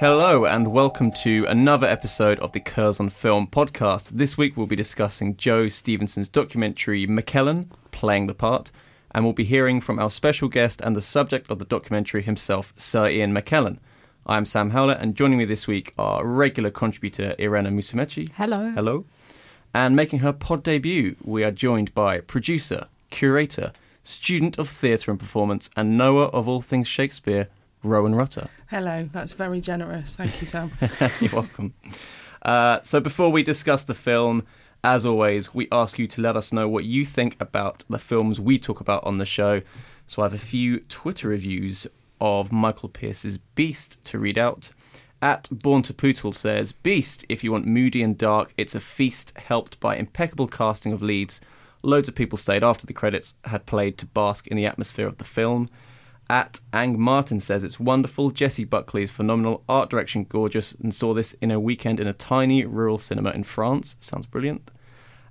Hello, and welcome to another episode of the Curzon Film podcast. This week we'll be discussing Joe Stephenson's documentary McKellen, Playing the Part, and we'll be hearing from our special guest and the subject of the documentary himself, Sir Ian McKellen. I'm Sam Howlett, and joining me this week are regular contributor Irene Musumeci. Hello. Hello. And making her pod debut, we are joined by producer, curator, student of theatre and performance, and knower of all things Shakespeare, Rowan Rutter. Hello, that's very generous. Thank you, Sam. You're welcome. Uh, so before we discuss the film, as always, we ask you to let us know what you think about the films we talk about on the show. So I have a few Twitter reviews of Michael Pearce's Beast to read out. At Born to Pootle says, Beast, if you want moody and dark, it's a feast helped by impeccable casting of leads. Loads of people stayed after the credits had played to bask in the atmosphere of the film. At Ang Martin says it's wonderful. Jessie Buckley is phenomenal. Art direction gorgeous, and saw this in a weekend in a tiny rural cinema in France. Sounds brilliant.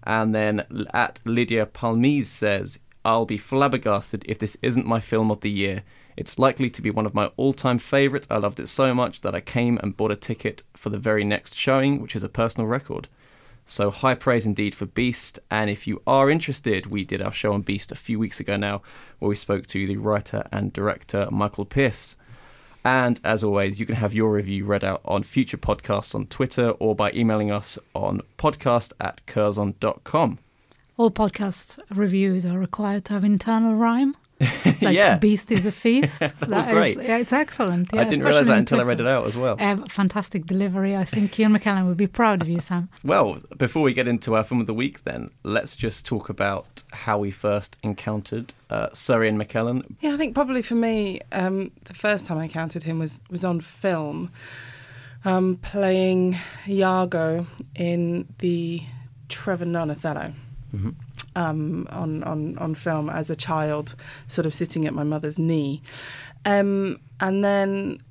And then at Lydia Palmise says, I'll be flabbergasted if this isn't my film of the year. It's likely to be one of my all time favourites. I loved it so much that I came and bought a ticket for the very next showing, which is a personal record. So high praise indeed for Beast. And if you are interested, we did our show on Beast a few weeks ago now, where we spoke to the writer and director Michael Pearce. And as always, you can have your review read out on future podcasts on Twitter or by emailing us on podcast at curzon.com. All podcast reviews are required to have internal rhyme. Like yeah. Beast is a feast. that was That is- great. yeah, it's excellent. Yeah, I didn't realise that until I read it out as well. Uh, fantastic delivery. I think Ian McKellen would be proud of you, Sam. Well, before we get into our film of the week, then, let's just talk about how we first encountered uh, Sir Ian McKellen. yeah, I think probably for me, um, the first time I encountered him was was on film, um, playing Iago in the Trevor Nunn Othello. Mhm. Um, on, on, on film as a child, sort of sitting at my mother's knee. Um, and then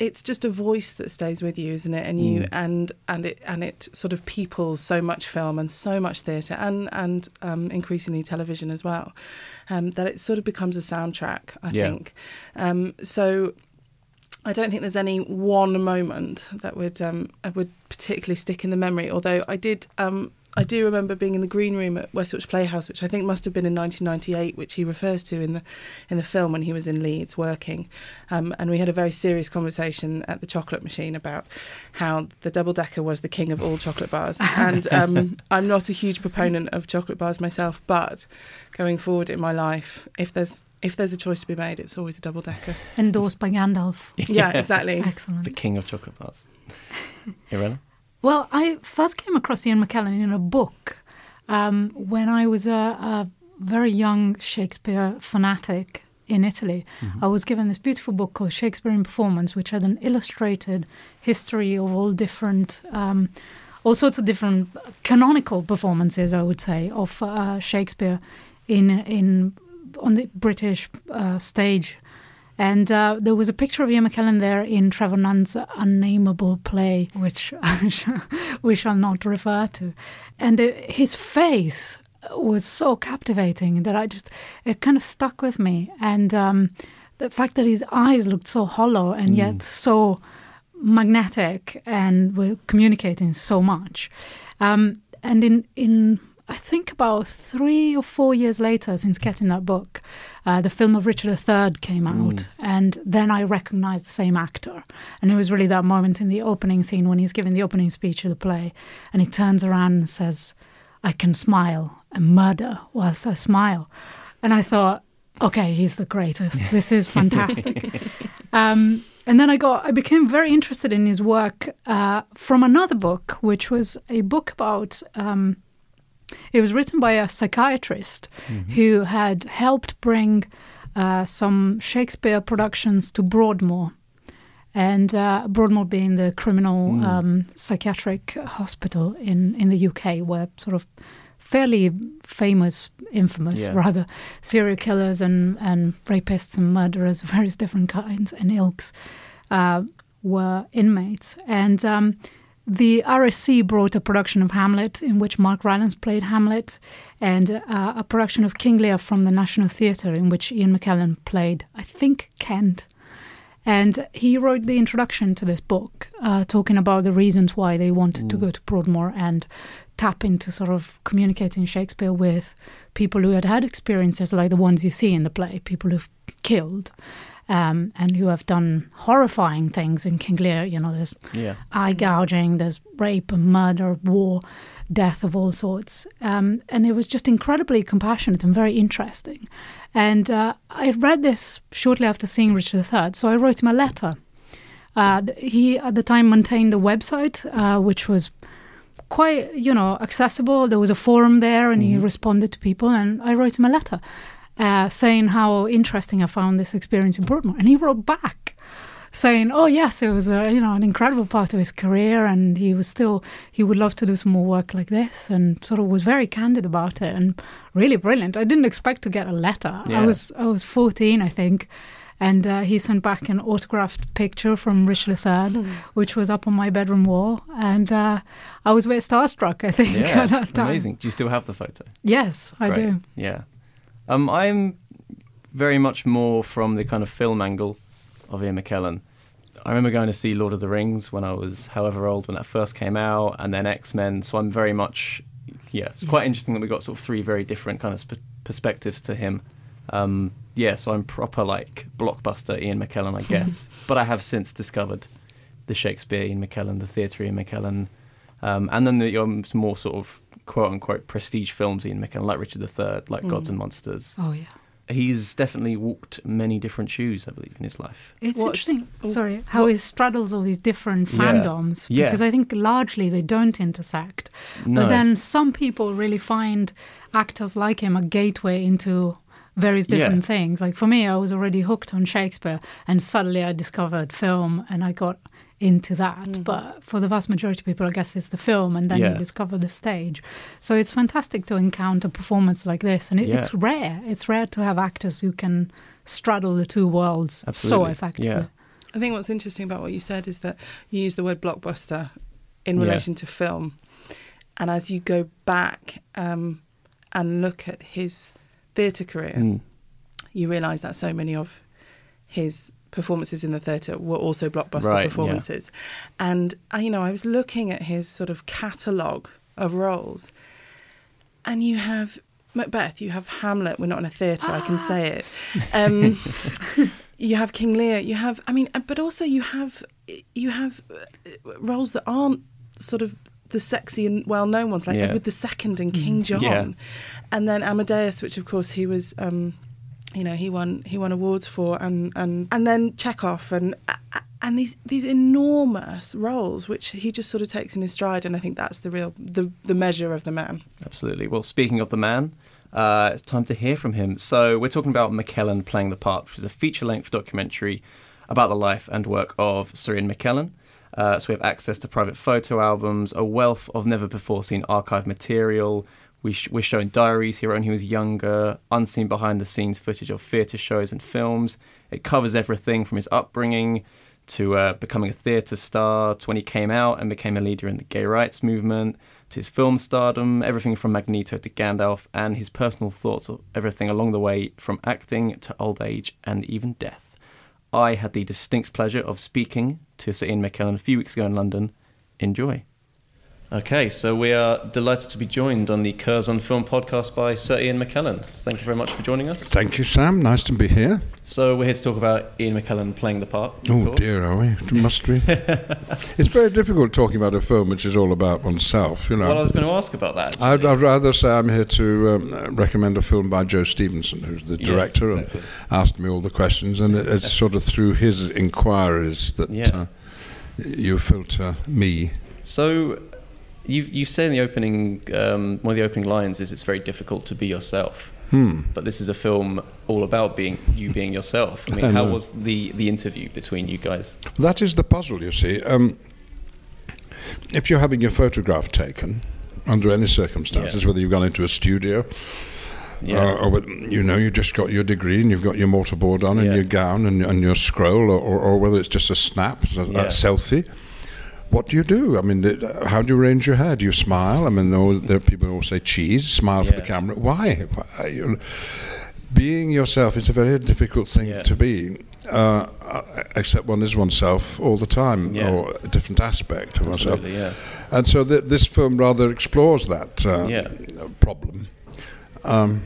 it's just a voice that stays with you, isn't it? And you and and it and it sort of peoples so much film and so much theatre and and um, increasingly television as well, um, that it sort of becomes a soundtrack. I Yeah. think. Um, so I don't think there's any one moment that would um, would particularly stick in the memory. Although I did, um, I do remember being in the green room at West Yorkshire Playhouse, which I think must have been in 1998, which he refers to in the in the film when he was in Leeds working, um, and we had a very serious conversation at the chocolate machine about how the double decker was the king of all chocolate bars. And um, I'm not a huge proponent of chocolate bars myself, but going forward in my life, if there's if there's a choice to be made, it's always a double decker. Endorsed by Gandalf. Yeah, exactly. Excellent. The king of chocolate bars. Irene? Well, I first came across Ian McKellen in a book um, when I was a, a very young Shakespeare fanatic in Italy. I was given this beautiful book called Shakespeare in Performance, which had an illustrated history of all different, um, all sorts of different canonical performances, I would say, of uh, Shakespeare in in on the British uh, stage. And uh, there was a picture of Ian McKellen there in Trevor Nunn's unnameable play, which we shall not refer to. And uh, his face was so captivating that I just, it kind of stuck with me. And um, the fact that his eyes looked so hollow and yet so magnetic and were communicating so much. Um, and in in I think about three or four years later, since getting that book, uh, the film of Richard III came out, and then I recognized the same actor. And it was really that moment in the opening scene when he's giving the opening speech of the play, and he turns around and says, "I can smile and murder whilst I smile," and I thought, okay, he's the greatest. This is fantastic. um, and then I got, I became very interested in his work uh, from another book, which was a book about. Um, it was written by a psychiatrist who had helped bring uh, some Shakespeare productions to Broadmoor. And uh, Broadmoor being the criminal um, psychiatric hospital in, in the UK, where sort of fairly famous, infamous Yeah. rather, serial killers and, and rapists and murderers of various different kinds and ilks uh, were inmates. And um, the RSC brought a production of Hamlet in which Mark Rylance played Hamlet, and uh, a production of King Lear from the National Theatre in which Ian McKellen played, I think, Kent. And he wrote the introduction to this book, uh, talking about the reasons why they wanted to go to Broadmoor and tap into sort of communicating Shakespeare with people who had had experiences like the ones you see in the play, people who've killed um, and who have done horrifying things in King Lear. You know, there's Yeah. eye gouging, there's rape and murder, war, death of all sorts. Um, and it was just incredibly compassionate and very interesting. And uh, I read this shortly after seeing Richard III, so I wrote him a letter. Uh, he, at the time, maintained a website, uh, which was quite, you know, accessible. There was a forum there, and he responded to people, and I wrote him a letter uh, saying how interesting I found this experience in Broadmoor. And he wrote back saying, "Oh yes, it was a, you know an incredible part of his career, and he was still he would love to do some more work like this, and sort of was very candid about it and really brilliant. I didn't expect to get a letter. Yeah. I was I was fourteen, I think." And uh, he sent back an autographed picture from Richard III, which was up on my bedroom wall. And uh, I was a bit starstruck, I think, Yeah. at that time. Amazing. Do you still have the photo? Yes, I Great. do. Yeah. Um, I'm very much more from the kind of film angle of Ian McKellen. I remember going to see Lord of the Rings when I was however old when that first came out, and then X Men. So I'm very much, yeah, it's quite interesting that we got sort of three very different kind of sp- perspectives to him. Um, yeah, so I'm proper like blockbuster Ian McKellen, I guess. but I have since discovered the Shakespeare Ian McKellen, the theatre Ian McKellen, um, and then the um, some more sort of quote unquote prestige films Ian McKellen, like Richard III, like mm. Gods and Monsters. Oh, yeah. He's definitely walked many different shoes, I believe, in his life. It's What's- interesting. oh, Sorry, how he straddles all these different fandoms Yeah. because I think largely they don't intersect. No. But then some people really find actors like him a gateway into various Yeah. different things. Like for me, I was already hooked on Shakespeare, and suddenly I discovered film, and I got into that. But for the vast majority of people, I guess it's the film, and then Yeah. you discover the stage. So it's fantastic to encounter performance like this, and it, it's rare. It's rare to have actors who can straddle the two worlds so effectively. Yeah. I think what's interesting about what you said is that you use the word blockbuster in Yeah. relation to film, and as you go back um, and look at his theatre career, Mm. you realise that so many of his performances in the theatre were also blockbuster Right, yeah. performances. And uh, you know, I was looking at his sort of catalogue of roles, and you have Macbeth, you have Hamlet. We're not in a theatre, I can say it. Um, you have King Lear. You have, I mean, uh, but also you have you have uh, roles that aren't sort of the sexy and well-known ones, like Yeah. Edward II and King John, Yeah. and then Amadeus, which of course he was. Um, you know, he won he won awards for, and and and then Chekhov, and and these these enormous roles, which he just sort of takes in his stride, and I think that's the real the the measure of the man. Absolutely. Well, speaking of the man, uh, it's time to hear from him. So we're talking about McKellen playing the part, which is a feature-length documentary about the life and work of Sir Ian McKellen. Uh, so we have access to private photo albums, a wealth of never-before-seen archive material. We sh- we're showing diaries he wrote when he was younger, unseen behind-the-scenes footage of theatre shows and films. It covers everything from his upbringing to uh, becoming a theatre star, to when he came out and became a leader in the gay rights movement, to his film stardom, everything from Magneto to Gandalf, and his personal thoughts of everything along the way from acting to old age and even death. I had the distinct pleasure of speaking to Sir Ian McKellen a few weeks ago in London. Enjoy. Okay, so we are delighted to be joined on the Curzon Film Podcast by Sir Ian McKellen. Thank you very much for joining us. Thank you, Sam. Nice to be here. So we're here to talk about Ian McKellen playing the part. Oh course. dear, are we? Must we? it's very difficult talking about a film which is all about oneself. You know, Well, I was going to ask about that. I'd. I'd rather say I'm here to um, recommend a film by Joe Stephenson, who's the Yes, director, exactly. and asked me all the questions, and it, it's sort of through his inquiries that Yeah. uh, you filter me. So, you you say in the opening, um, one of the opening lines is it's very difficult to be yourself. Hmm. But this is a film all about being you being yourself. I mean, I how was the the interview between you guys? That is the puzzle, you see. Um, if you're having your photograph taken, under any circumstances, Yeah. whether you've gone into a studio, Yeah. uh, or you know you've just got your degree and you've got your mortarboard on and Yeah. your gown and, and your scroll, or, or, or whether it's just a snap, a, a selfie. What do you do? I mean, how do you arrange your hair? Do you smile? I mean, there, there are people who say cheese, smile for the camera. Why? Why? Being yourself is a very difficult thing Yeah. to be, uh, except one is oneself all the time, Yeah. or a different aspect of oneself. Absolutely, yeah. And so th- this film rather explores that uh, Yeah. problem. Um,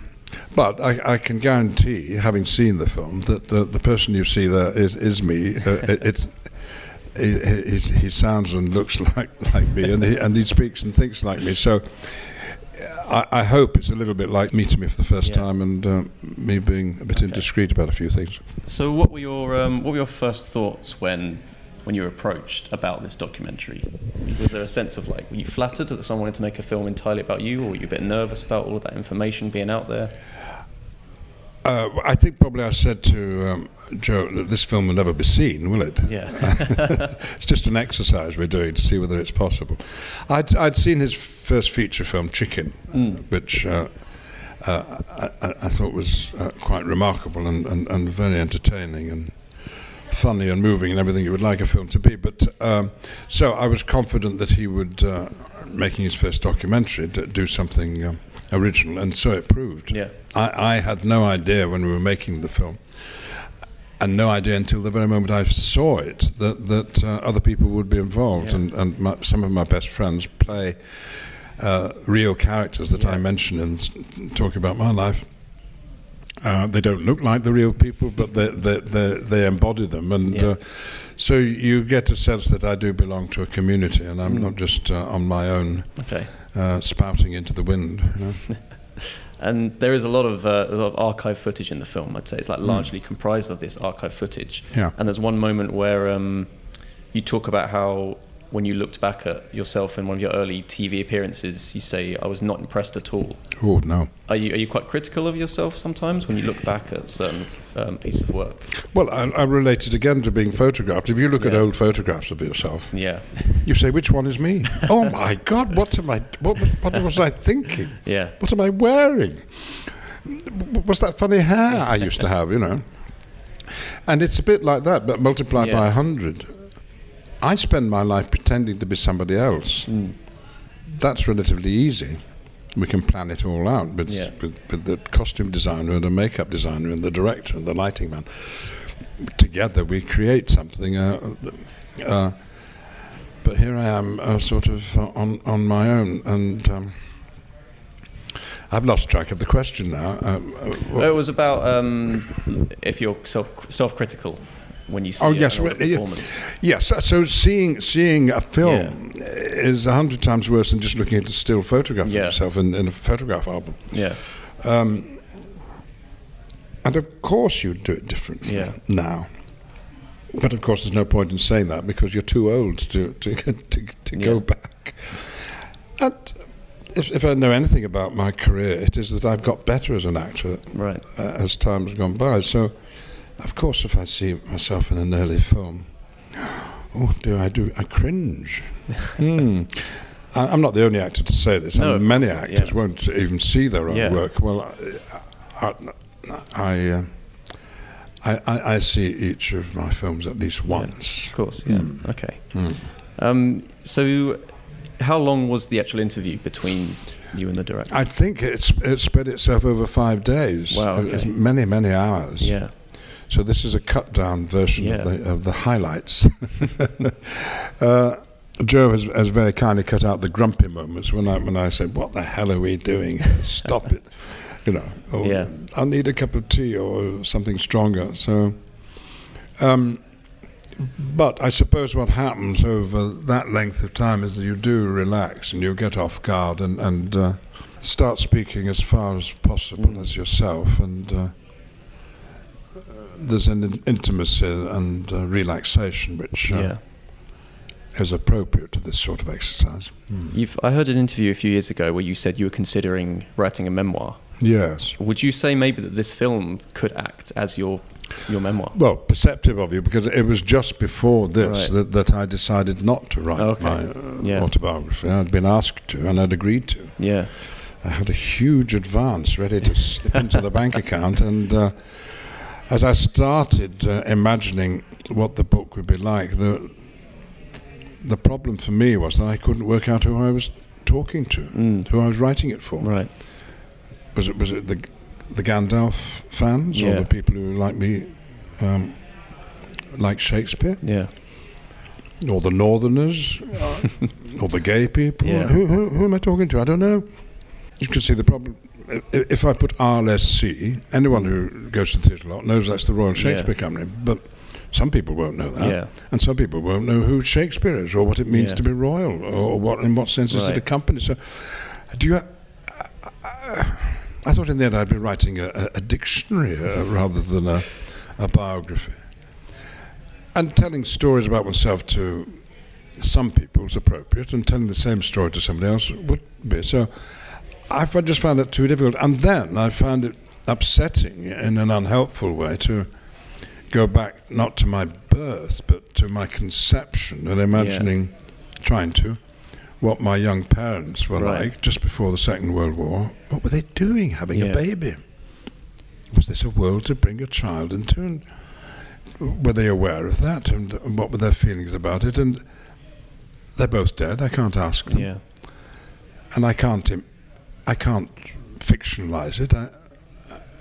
but I, I can guarantee, having seen the film, that the, the person you see there is, is me. Uh, it, it's he, he, he sounds and looks like, like me, and he, and he speaks and thinks like me. So I, I hope it's a little bit like meeting me for the first Yeah. time and uh, me being a bit Okay. indiscreet about a few things. So, what were your um, what were your first thoughts when when you were approached about this documentary? Was there a sense of like, were you flattered that someone wanted to make a film entirely about you, or were you a bit nervous about all of that information being out there? Uh, I think probably I said to um, Joe that this film will never be seen, will it? Yeah. it's just an exercise we're doing to see whether it's possible. I'd, I'd seen his first feature film, Chicken, Mm. which uh, uh, I, I thought was uh, quite remarkable and, and, and very entertaining and funny and moving and everything you would like a film to be. But um, so I was confident that he would, uh, making his first documentary, d- do something um, original, and so it proved. Yeah. I, I had no idea when we were making the film, and no idea until the very moment I saw it that that uh, other people would be involved, Yeah. and and my, some of my best friends play uh, real characters that I Yeah. mention in s- talking about my life. Uh, they don't look like the real people, but they they they, they embody them, and Yeah. uh, so you get a sense that I do belong to a community, and I'm Mm. not just uh, on my own Okay. uh, spouting into the wind. You know? And there is a lot of uh, a lot of archive footage in the film. I'd say it's like Hmm. largely comprised of this archive footage. Yeah. And there's one moment where um, you talk about how when you looked back at yourself in one of your early TV appearances, you say, "I was not impressed at all." Oh no. Are you are you quite critical of yourself sometimes when you look back at certain um, pieces of work? Well, I, I relate it again to being photographed. If you look at old photographs of yourself, Yeah. you say, "Which one is me?" oh my God! What am I? What was, what was I thinking? Yeah. What am I wearing? W- Was that funny hair I used to have? You know. And it's a bit like that, but multiplied by Yeah. a hundred. I spend my life pretending to be somebody else. Mm. That's relatively easy. We can plan it all out with, Yeah. with, with the costume designer and the makeup designer and the director and the lighting man. Together we create something. Uh, uh, but here I am, uh, sort of uh, on on my own, and um, I've lost track of the question now. Uh, uh, what- It was about um, if you're self self critical when you see Oh, yes, well, performance. Yes, so- seeing seeing a film is a hundred times worse than just looking at a still photograph Yeah. of yourself in, in a photograph album. Yeah. Um, and of course, you'd do it differently Yeah. now. But of course, there's no point in saying that because you're too old to to to, to Yeah. go back. And if, if I know anything about my career, it is that I've got better as an actor Right. uh, as time has gone by. So, of course, if I see myself in an early film, oh, do I do? I cringe. Hmm. I, I'm not the only actor to say this. No, many actors yeah. won't even see their own Yeah. work. Well, I, I, I, uh, I, see each of my films at least once. Of course. Yeah. Mm. Okay. Mm. Um, so, how long was the actual interview between you and the director? I think it's it spread itself over five days. Wow, okay. many many hours. yeah. So this is a cut down version Yeah. of, the, of the highlights. uh, Joe has, has very kindly cut out the grumpy moments when I when I said, "What the hell are we doing? Stop it!" You know, or, Yeah. I need a cup of tea or something stronger. So, um, but I suppose what happens over that length of time is that you do relax and you get off guard and and uh, start speaking as far as possible Mm. as yourself and. Uh, there's an in- intimacy and uh, relaxation which uh, yeah. is appropriate to this sort of exercise. You've, I heard an interview a few years ago where you said you were considering writing a memoir. Yes. Would you say maybe that this film could act as your your memoir? Well, perceptive of you because it was just before this Right. that, that I decided not to write Okay. my uh, Yeah. autobiography. I'd been asked to and I'd agreed to. Yeah. I had a huge advance ready to slip into the bank account, and uh, as I started uh, imagining what the book would be like, the the problem for me was that I couldn't work out who I was talking to, Mm. who I was writing it for. Right. Was it was it the the Gandalf fans Yeah. or the people who like me, um, like Shakespeare, Yeah. or the Northerners, or the gay people? Yeah. Who, who who am I talking to? I don't know. You can see the problem. If I put RSC, anyone who goes to the theatre a lot knows that's the Royal Shakespeare Company, but some people won't know that, Yeah. and some people won't know who Shakespeare is or what it means Yeah. to be royal, or what in what sense is it a company. So, do you? I, I thought in the end I'd be writing a, a, a dictionary uh, rather than a, a biography, and telling stories about oneself to some people is appropriate, and telling the same story to somebody else would be. So I just found it too difficult, and then I found it upsetting in an unhelpful way to go back not to my birth but to my conception and imagining, trying to, what my young parents were Right. like just before the Second World War. What were they doing, having Yeah. a baby? Was this a world to bring a child into? And were they aware of that? And what were their feelings about it? And they're both dead. I can't ask them Yeah. and I can't, im- I can't fictionalize it. I,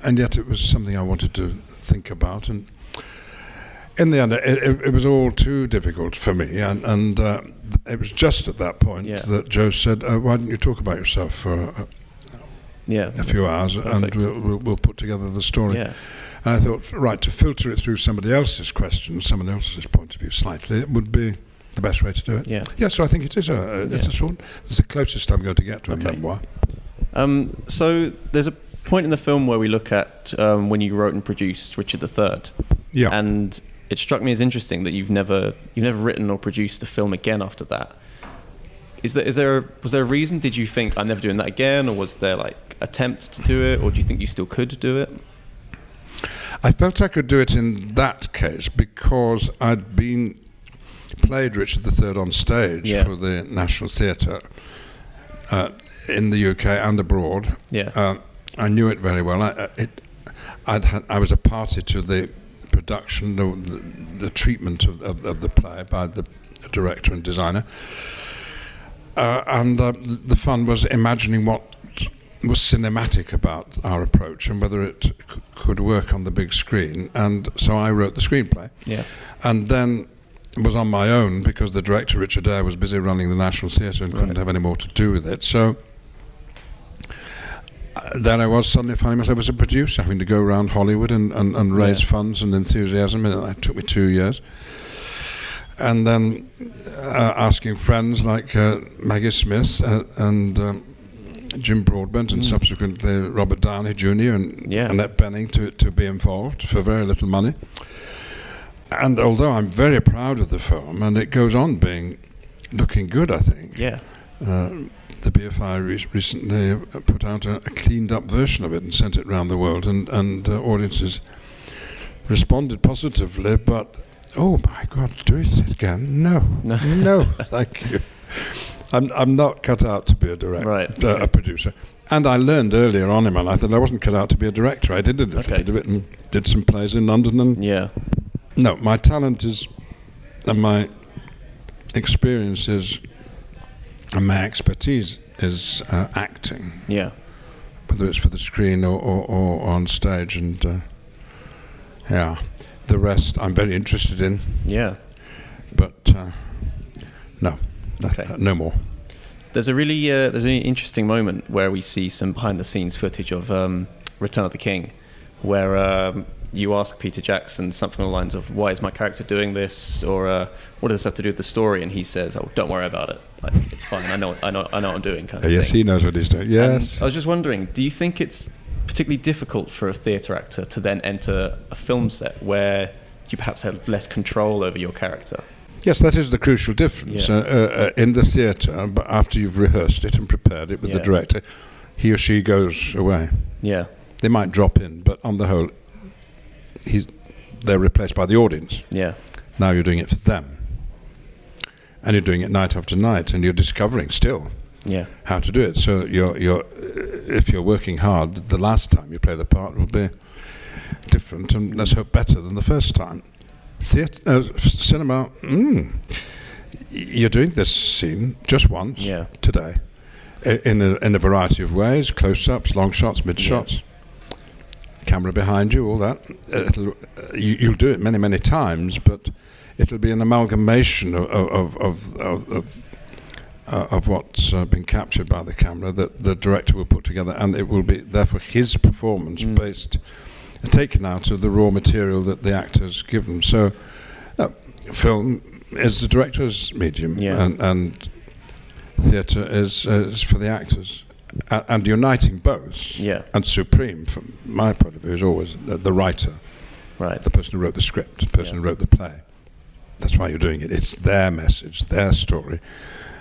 and yet, it was something I wanted to think about. And in the end, it, it, it was all too difficult for me. And, and uh, it was just at that point Yeah. that Joe said, uh, "Why don't you talk about yourself for a, Yeah. a few hours, Perfect. and we'll, we'll, we'll put together the story." Yeah. And I thought, right, to filter it through somebody else's questions, someone else's point of view slightly, it would be the best way to do it. Yeah. Yeah, so I think it is a, it's Yeah. a sort. It's the closest I'm going to get to Okay. a memoir. Um, so there's a point in the film where we look at um, when you wrote and produced Richard III. Yeah. And it struck me as interesting that you've never you've never written or produced a film again after that. Is there is there was there a reason? Did you think I'm never doing that again, or was there like attempts to do it, or do you think you still could do it? I felt I could do it in that case because I'd been played Richard III on stage Yeah. for the National Theatre uh, in the UK and abroad. Yeah. Uh, I knew it very well. I, it, I'd had, I was a party to the production, the, the, treatment of, of, of the play by the director and designer. Uh, and uh, the fun was imagining what was cinematic about our approach and whether it c- could work on the big screen. And so I wrote the screenplay. Yeah. And then was on my own because the director, Richard Eyre, was busy running the National Theatre and couldn't have any more to do with it. So then I was suddenly finding myself as a producer, having to go around Hollywood and, and, and raise Yeah. funds and enthusiasm. And it took me two years. And then uh, asking friends like uh, Maggie Smith uh, and um, Jim Broadbent and Mm. subsequently Robert Downey Jr. and Yeah. Annette Bening to, to be involved for very little money. And although I'm very proud of the film, and it goes on being looking good, I think. Yeah. Uh, the BFI re- recently put out a, a cleaned up version of it and sent it around the world, and, and uh, audiences responded positively, but oh my God, do it again? No, No. no, thank you. I'm, I'm not cut out to be a director, Right, uh, okay. a producer. And I learned earlier on in my life that I wasn't cut out to be a director. I did a little bit of it and did some plays in London and Yeah. no, my talent is, and my experience is, and my expertise is uh, acting, Yeah. whether it's for the screen or, or, or on stage. And uh, Yeah. The rest I'm very interested in, Yeah. but uh, no, no, Okay. uh, no more. There's a really uh, there's an interesting moment where we see some behind the scenes footage of um, Return of the King, where um, you ask Peter Jackson something along the lines of "Why is my character doing this?" or uh, "What does this have to do with the story?" And he says, "Oh, don't worry about it. Like it's fine. I know I know I know what I'm doing." Kind of yes, thing. he knows what he's doing. And Yes. I was just wondering, do you think it's particularly difficult for a theatre actor to then enter a film set where you perhaps have less control over your character? Yes, that is the crucial difference. Yeah. Uh, uh, uh, in the theatre, but after you've rehearsed it and prepared it with the director, he or she goes away. Yeah. They might drop in, but on the whole, they're replaced by the audience. Yeah. Now you're doing it for them. And you're doing it night after night, and you're discovering still Yeah. how to do it. So you're, you're, uh, if you're working hard, the last time you play the part will be different, and let's hope better than the first time. Theatre, uh, cinema, mm, you're doing this scene just once Yeah. today, in a, in a variety of ways: close-ups, long shots, mid shots, camera behind you, all that. Uh, It'll, uh, you, you'll do it many, many times, but it'll be an amalgamation of of of, of, of uh, of what's uh, been captured by the camera that the director will put together, and it will be therefore his performance Mm. based, taken out of the raw material that the actors give given. So, no, film is the director's medium, Yeah. and, and theatre is, is for the actors, and uniting both. Yeah. And supreme, from my point of view, is always the, writer, Right. the person who wrote the script, the person Yeah. who wrote the play. That's why you're doing it. It's their message, their story,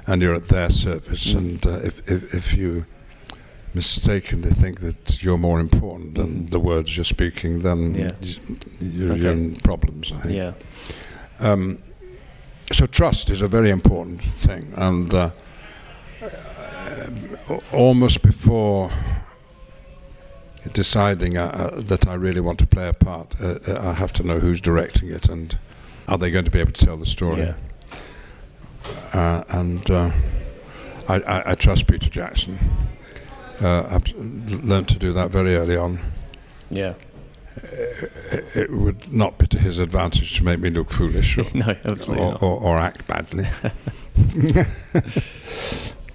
and you're at their service. Mm. And uh, if, if if you mistakenly think that you're more important than the words you're speaking, then. Yeah. you're, Okay. you're in problems. I think. Yeah. Um, so trust is a very important thing, and uh, almost before deciding uh, uh, that I really want to play a part, uh, uh, I have to know who's directing it and are they going to be able to tell the story. Yeah. Uh, and uh, I, I, I trust Peter Jackson. Uh, I've learned to do that very early on. Yeah. It would not be to his advantage to make me look foolish or, No, absolutely or, or, or act badly.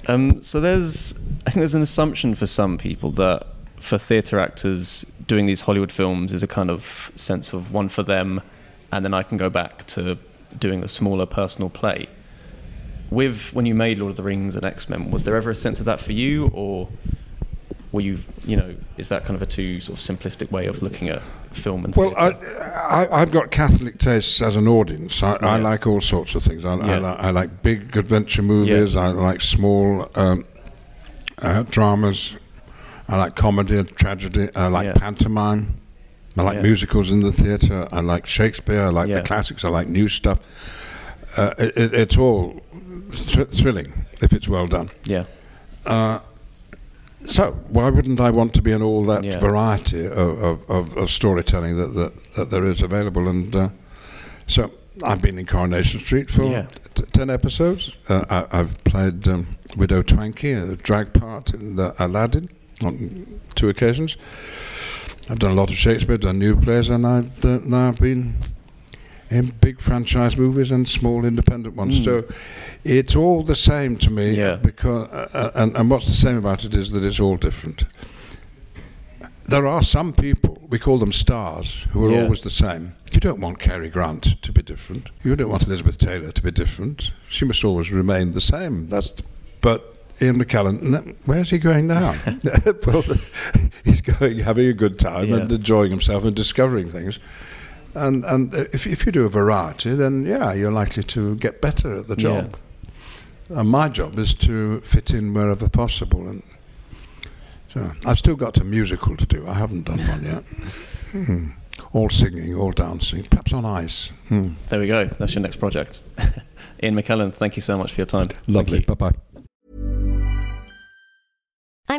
Um, so there's, I think there's an assumption for some people that for theatre actors doing these Hollywood films is a kind of sense of one for them, and then I can go back to doing the smaller personal play. With when you made Lord of the Rings and X Men, was there ever a sense of that for you, or were you, you know, is that kind of a too sort of simplistic way of looking at film and Well, I? I, I've got Catholic tastes as an audience. I, I like all sorts of things. I, I, Yeah. li- I like big adventure movies. I like small um, uh, dramas. I like comedy and tragedy. I like Yeah. pantomime. I like Yeah. musicals in the theatre. I like Shakespeare. I like Yeah. the classics. I like new stuff. Uh, it, it, it's all thr- thrilling if it's well done. yeah, Uh, so why wouldn't I want to be in all that Yeah. variety of, of, of, storytelling that, that, that there is available? And uh, so I've been in Coronation Street for Yeah. t- ten episodes. Uh, I, I've played um, Widow Twankey, a drag part in the Aladdin, on two occasions. I've done a lot of Shakespeare, done new plays, and I've uh, now been in big franchise movies and small independent ones. Mm. So it's all the same to me. Yeah. Because uh, uh, and, and what's the same about it is that it's all different. There are some people we call them stars who are Yeah. always the same. You don't want Cary Grant to be different. You don't want Elizabeth Taylor to be different. She must always remain the same. That's but. Ian McKellen, where's he going now? well, he's going, having a good time and enjoying himself and discovering things. And and if if you do a variety, then yeah, you're likely to get better at the job. And my job is to fit in wherever possible. And so I've still got a musical to do. I haven't done one yet. Hmm. All singing, all dancing, perhaps on ice. Hmm. there we go. That's your next project. Ian McKellen, thank you so much for your time. Lovely. you. Bye bye.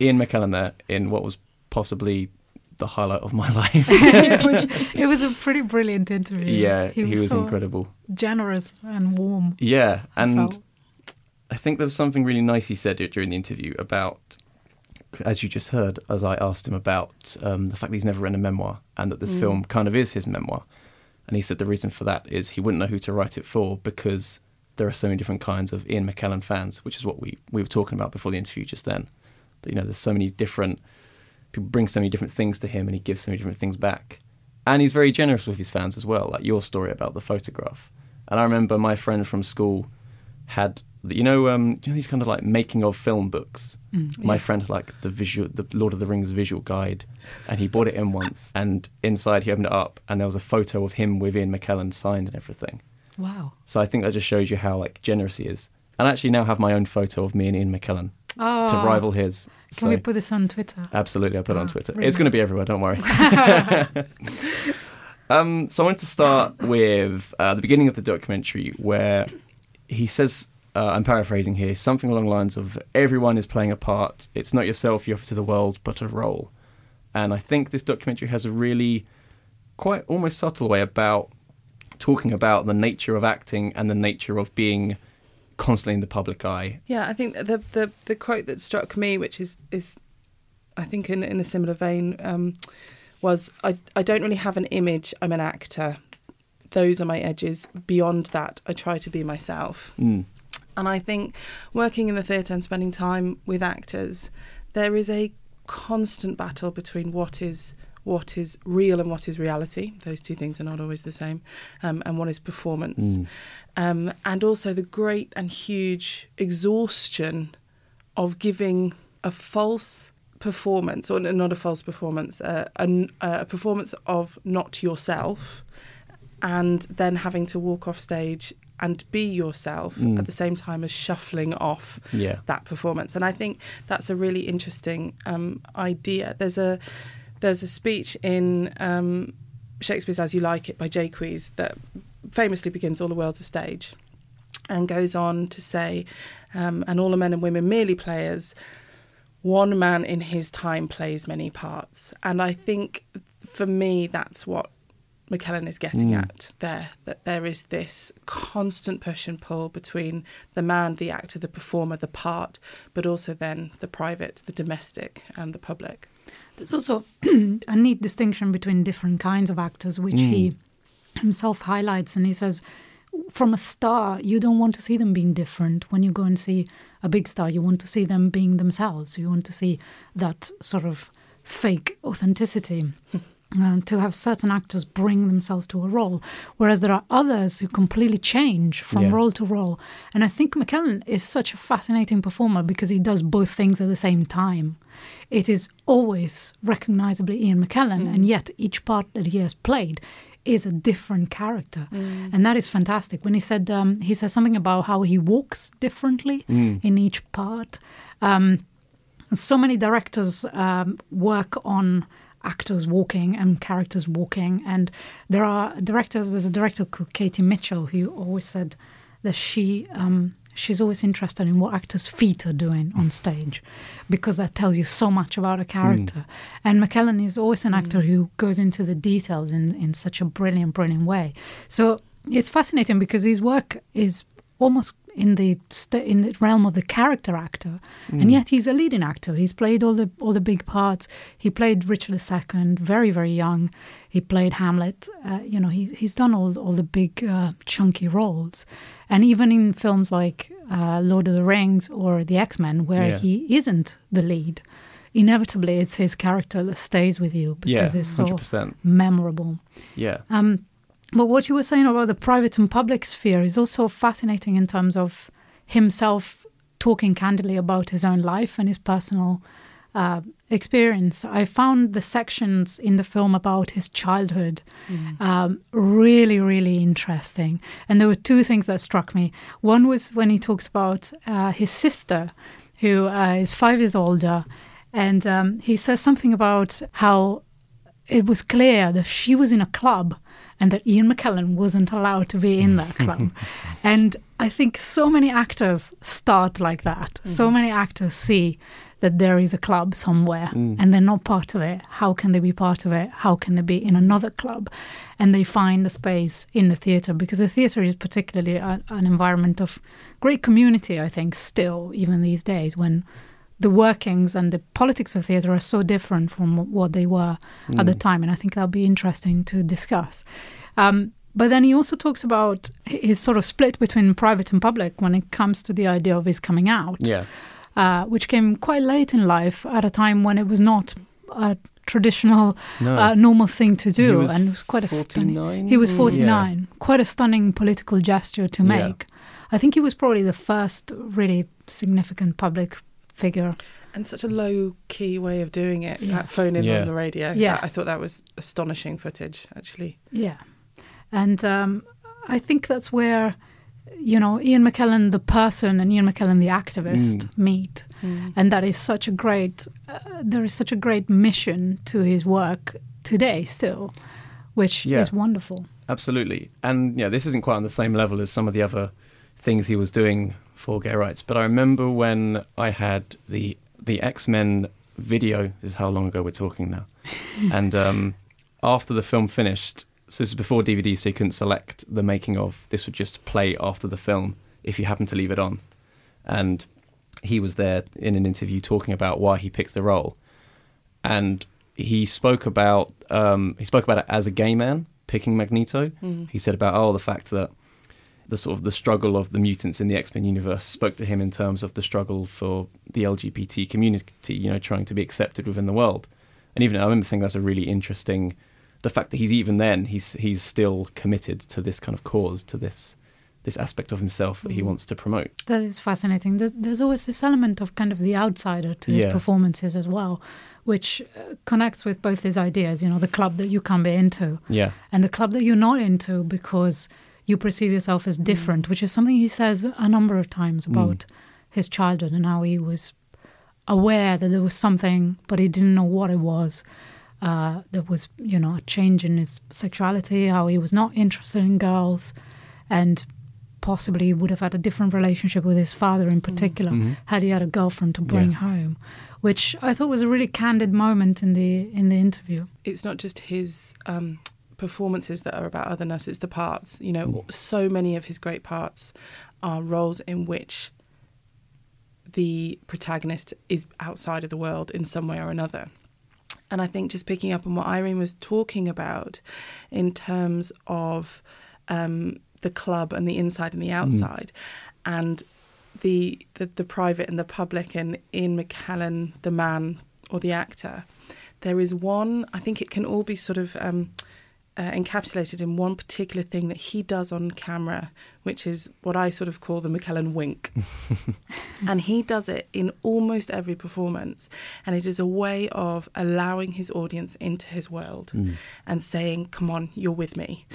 Ian McKellen there in what was possibly the highlight of my life. it was it was a pretty brilliant interview. yeah, he was, so incredible. generous and warm. Yeah, and felt. I think there was something really nice he said during the interview about, as you just heard, as I asked him about um, the fact that he's never written a memoir and that this film kind of is his memoir. And he said the reason for that is he wouldn't know who to write it for because there are so many different kinds of Ian McKellen fans, which is what we, we were talking about before the interview just then. You know, there's so many different people bring so many different things to him and he gives so many different things back. And he's very generous with his fans as well, like your story about the photograph. And I remember my friend from school had you know um you know these kind of like making of film books. my friend had like the visual the Lord of the Rings visual guide and he bought it in once and inside he opened it up and there was a photo of him with Ian McKellen signed and everything. Wow. So I think that just shows you how like generous he is. And I actually now have my own photo of me and Ian McKellen Oh, to rival his. Can So- we put this on Twitter? Absolutely, I'll put it on Ah, Twitter. It's going to be everywhere, don't worry. um, so I wanted to start with uh, the beginning of the documentary where he says, uh, I'm paraphrasing here, something along the lines of everyone is playing a part. It's not yourself you offer to the world, but a role. And I think this documentary has a really quite almost subtle way about talking about the nature of acting and the nature of being constantly in the public eye. Yeah, I think the the the quote that struck me, which is is, I think in in a similar vein, um, was I I don't really have an image. I'm an actor. Those are my edges. Beyond that, I try to be myself. Mm. And I think working in the theatre and spending time with actors, there is a constant battle between what is what is real and what is reality. Those two things are not always the same, um, and one is performance, um, and also the great and huge exhaustion of giving a false performance, or not a false performance, uh, a, a performance of not yourself, and then having to walk off stage and be yourself at the same time as shuffling off Yeah. that performance. And I think that's a really interesting um, idea. There's a there's a speech in um, Shakespeare's As You Like It by Jaques that famously begins "All the world's a stage," and goes on to say, um, "And all the men and women merely players." One man in his time plays many parts, and I think for me that's what McKellen is getting at there. That there is this constant push and pull between the man, the actor, the performer, the part, but also then the private, the domestic, and the public. There's also a neat distinction between different kinds of actors, which he hmm. himself highlights. And he says, from a star, you don't want to see them being different. When you go and see a big star, you want to see them being themselves. You want to see that sort of fake authenticity. Uh, to have certain actors bring themselves to a role, whereas there are others who completely change from Yeah. role to role. And I think McKellen is such a fascinating performer because he does both things at the same time. It is always recognizably Ian McKellen, and yet each part that he has played is a different character, and that is fantastic. When he said um, he says something about how he walks differently in each part. Um, so many directors um, work on actors walking and characters walking. And there are directors there's a director called katie mitchell who always said that she um, she's always interested in what actors feet are doing on stage because that tells you so much about a character. And mckellen is always an actor who goes into the details in, in such a brilliant brilliant way. So it's fascinating because his work is almost in the st- in the realm of the character actor, and yet he's a leading actor. He's played all the all the big parts. He played Richard II very very young. He played Hamlet. Uh, you know, he he's done all all the big uh, chunky roles, and even in films like uh, Lord of the Rings or the X Men, where Yeah. he isn't the lead. inevitably it's his character that stays with you because Yeah, it's so 100%. memorable. Yeah. Um, but what you were saying about the private and public sphere is also fascinating in terms of himself talking candidly about his own life and his personal uh, experience. I found the sections in the film about his childhood um, really, really interesting. And there were two things that struck me. One was when he talks about uh, his sister, who uh, is five years older, and um, he says something about how it was clear that she was in a club and that Ian McKellen wasn't allowed to be in that mm. club. and I think so many actors start like that. So mm. many actors see that there is a club somewhere mm. and they're not part of it. How can they be part of it? How can they be in another club? And they find the space in the theatre because the theatre is particularly a, an environment of great community, I think, still, even these days, when the workings and the politics of theatre are so different from what they were at the time. And I think that'll be interesting to discuss. Um, but then he also talks about his sort of split between private and public when it comes to the idea of his coming out, Yeah. uh, which came quite late in life at a time when it was not a traditional, No. uh, normal thing to do. was and it was quite a stunning. He was Yeah. 49. Quite a stunning political gesture to Yeah. make. I think he was probably the first really significant public figure. And such a low key way of doing it, Yeah. that phone in Yeah. on the radio. Yeah. That- I thought that was astonishing footage, actually. Yeah. And um, I think that's where, you know, Ian McKellen, the person, and Ian McKellen, the activist, meet. And that is such a great, uh, there is such a great mission to his work today still, which Yeah. is wonderful. Absolutely. And yeah, this isn't quite on the same level as some of the other things he was doing for gay rights. But I remember when I had the the X Men video. This is how long ago we're talking now. and um, after the film finished, so this is before DVD, so you couldn't select the making of. This would just play after the film if you happen to leave it on. And he was there in an interview talking about why he picked the role and he spoke about um, he spoke about it as a gay man picking Magneto. He said about oh the fact that the sort of the struggle of the mutants in the X Men universe spoke to him in terms of the struggle for the LGBT community, you know, trying to be accepted within the world. And even I remember thinking that's a really interesting the fact that he's even then he's he's still committed to this kind of cause, to this this aspect of himself that he wants to promote. That is fascinating. There's always this element of kind of the outsider to his Yeah. performances as well, which uh, connects with both his ideas, you know, the club that you can be into. Yeah. and the club that you're not into because you perceive yourself as different, which is something he says a number of times about his childhood and how he was aware that there was something, but he didn't know what it was. Uh, there was, you know, a change in his sexuality, how he was not interested in girls, and possibly would have had a different relationship with his father in particular had he had a girlfriend to bring Yeah. home, which I thought was a really candid moment in the in the interview. it's not just his um, performances that are about otherness, it's the parts. You know, so many of his great parts are roles in which the protagonist is outside of the world in some way or another. And I think just picking up on what Irene was talking about in terms of um, the club and the inside and the outside, and the, the the private and the public, and Ian McKellen, the man or the actor, there is one. I think it can all be sort of um, uh, encapsulated in one particular thing that he does on camera, which is what I sort of call the McKellen wink. and he does it in almost every performance. And it is a way of allowing his audience into his world and saying, Come on, you're with me.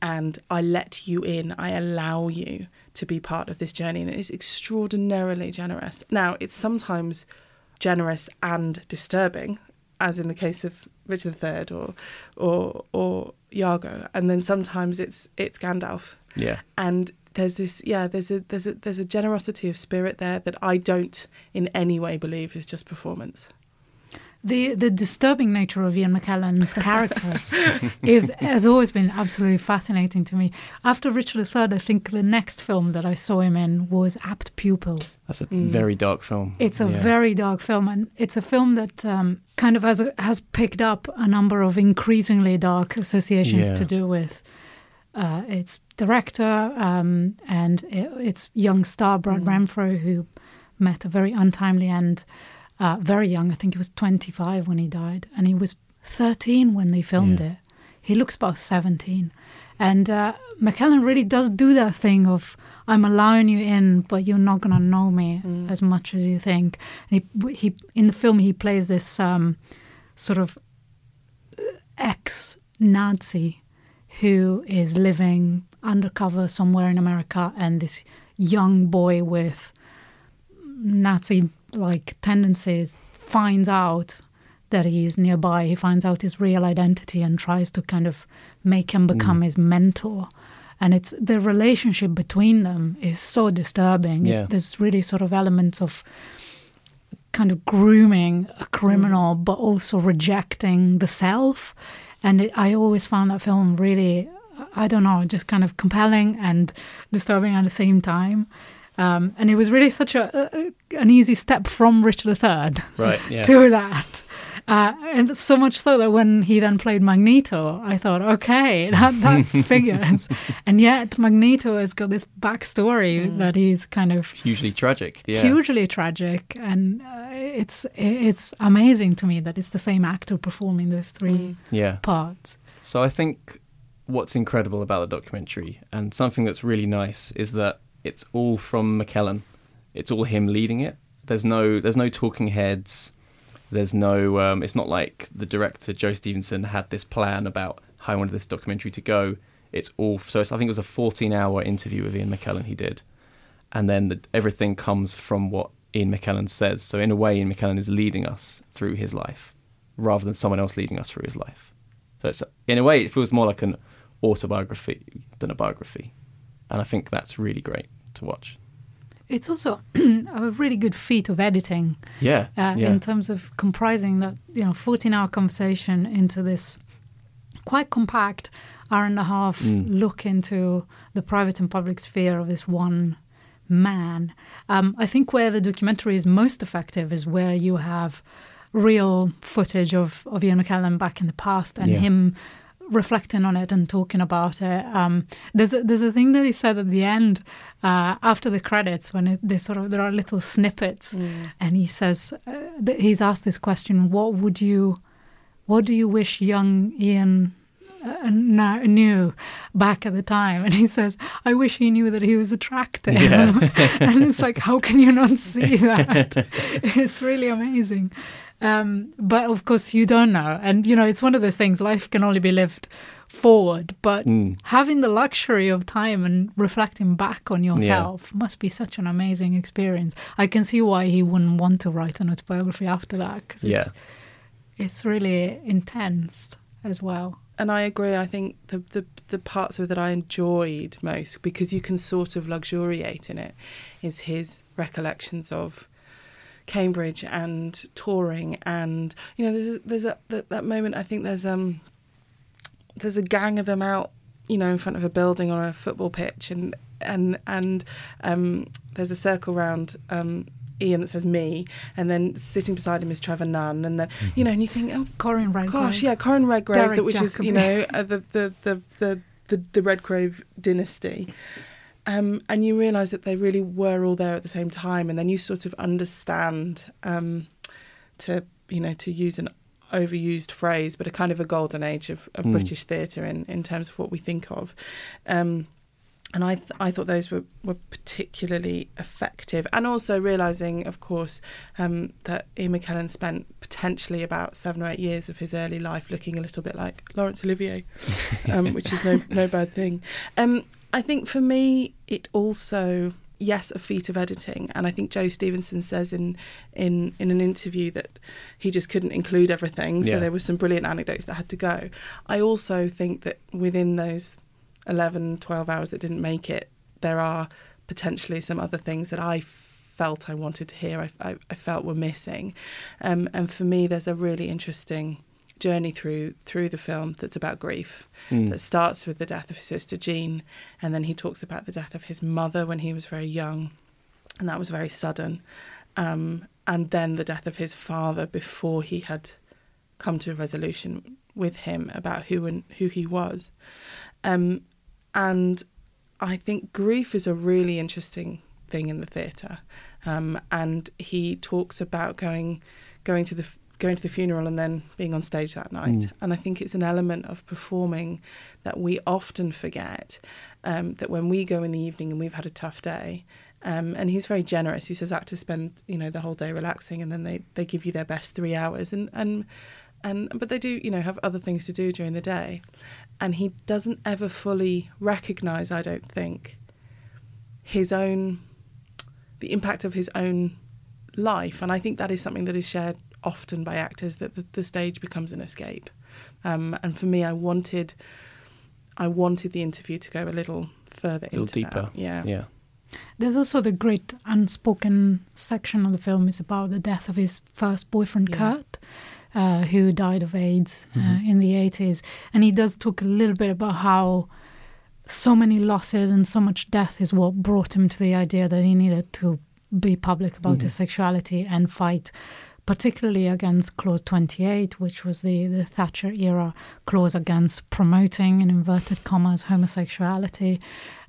And I let you in, I allow you to be part of this journey. And it is extraordinarily generous. Now, it's sometimes generous and disturbing, as in the case of Richard III or or or Iago, and then sometimes it's it's Gandalf. Yeah. And there's this yeah, there's a there's a there's a generosity of spirit there that I don't in any way believe is just performance. The the disturbing nature of Ian McKellen's characters is has always been absolutely fascinating to me. After Richard III, I think the next film that I saw him in was Apt Pupil. That's a very dark film. It's a Yeah. very dark film, and it's a film that um, kind of has has picked up a number of increasingly dark associations Yeah. to do with uh, its director um, and i its young star Brad Renfro, who met a very untimely end. Uh, very young. I think he was 25 when he died, and he was 13 when they filmed Yeah. it. He looks about 17. And uh, McKellen really does do that thing of, I'm allowing you in, but you're not going to know me as much as you think. And he, he, in the film, he plays this um, sort of ex Nazi who is living undercover somewhere in America, and this young boy with Nazi like tendencies finds out that he is nearby. He finds out his real identity and tries to kind of make him hmm. become his mentor. And it's the relationship between them is so disturbing. Yeah. There's really sort of elements of kind of grooming a criminal, hmm. but also rejecting the self. And it, I always found that film really, I don't know, just kind of compelling and disturbing at the same time. Um, and it was really such a, a an easy step from Richard III Right. Yeah. to that. Uh, and so much so that when he then played Magneto, I thought, okay, that, that figures. and yet, Magneto has got this backstory that he's kind of Hugely tragic. Yeah. hugely tragic, and uh, it's it's amazing to me that it's the same actor performing those three Yeah. parts. So I think what's incredible about the documentary and something that's really nice is that it's all from McKellen. It's all him leading it. There's no there's no talking heads. There's no um, it's not like the director Joe Stephenson had this plan about how he wanted this documentary to go. It's all so it's, I think it was a 14 hour interview with Ian McKellen he did. And then the, everything comes from what Ian McKellen says. So in a way Ian McKellen is leading us through his life rather than someone else leading us through his life. So it's in a way it feels more like an autobiography than a biography, and I think that's really great to watch. It's also a really good feat of editing. Yeah, uh, yeah, in terms of comprising that you know 14 hour conversation into this quite compact hour and a half Mm. look into the private and public sphere of this one man um, i think where the documentary is most effective is where you have real footage of, of ian mckellen back in the past and Yeah. him reflecting on it and talking about it. Um, there's a, there's a thing that he said at the end uh, after the credits when it, they sort of there are little snippets, and he says uh, th- he's asked this question: What would you, what do you wish young Ian? Uh, now, knew back at the time, and he says, "I wish he knew that he was attractive." and it's like, how can you not see that? it's really amazing. Um, but of course, you don't know. And, you know, it's one of those things life can only be lived forward. But Mm. having the luxury of time and reflecting back on yourself must be such an amazing experience. I can see why he wouldn't want to write an autobiography after that because Yeah. it's, it's really intense as well. and I agree. I think the, the the parts of it that I enjoyed most because you can sort of luxuriate in it is his recollections of Cambridge and touring and you know there's a, there's a, that that moment I think there's um there's a gang of them out you know in front of a building on a football pitch and and and um there's a circle round um Ian that says me and then sitting beside him is Trevor Nunn and then you know and you think oh Corin Redgrave. Gosh, yeah, Corin Redgrave, that, which is you know uh, the, the, the the the the Redgrave dynasty, um, and you realise that they really were all there at the same time, and then you sort of understand, um, to you know, to use an overused phrase, but a kind of a golden age of, of Mm. British theatre in in terms of what we think of. Um, and I, th- I thought those were, were particularly effective, and also realizing, of course, um, that Ian McKellen spent potentially about seven or eight years of his early life looking a little bit like Laurence Olivier, um, which is no no bad thing. Um, I think for me, it also yes a feat of editing, and I think Joe Stephenson says in in in an interview that he just couldn't include everything, so Yeah. there were some brilliant anecdotes that had to go. I also think that within those 11, 12 hours that didn't make it, there are potentially some other things that I felt I wanted to hear, I, I, I felt were missing. Um, and for me, there's a really interesting journey through through the film that's about grief Mm. that starts with the death of his sister Jean and then he talks about the death of his mother when he was very young and that was very sudden um, and then the death of his father before he had come to a resolution with him about who and who he was um, and I think grief is a really interesting thing in the theatre. um, and he talks about going going to the going to the funeral and then being on stage that night. Mm. And I think it's an element of performing that we often forget. Um, that when we go in the evening and we've had a tough day, um, and he's very generous. He says actors spend you know the whole day relaxing, and then they, they give you their best three hours, and and and but they do you know have other things to do during the day, and he doesn't ever fully recognise. I don't think his own the impact of his own life, and I think that is something that is shared often by actors that the, the stage becomes an escape. Um, and for me, I wanted I wanted the interview to go a little further A little into deeper. that. Yeah. Yeah. There's also the great unspoken section of the film is about the death of his first boyfriend, Yeah. Kurt, uh, who died of AIDS uh, in the 80s. And he does talk a little bit about how so many losses and so much death is what brought him to the idea that he needed to be public about his sexuality and fight particularly against clause 28 which was the, the thatcher era clause against promoting in inverted commas homosexuality.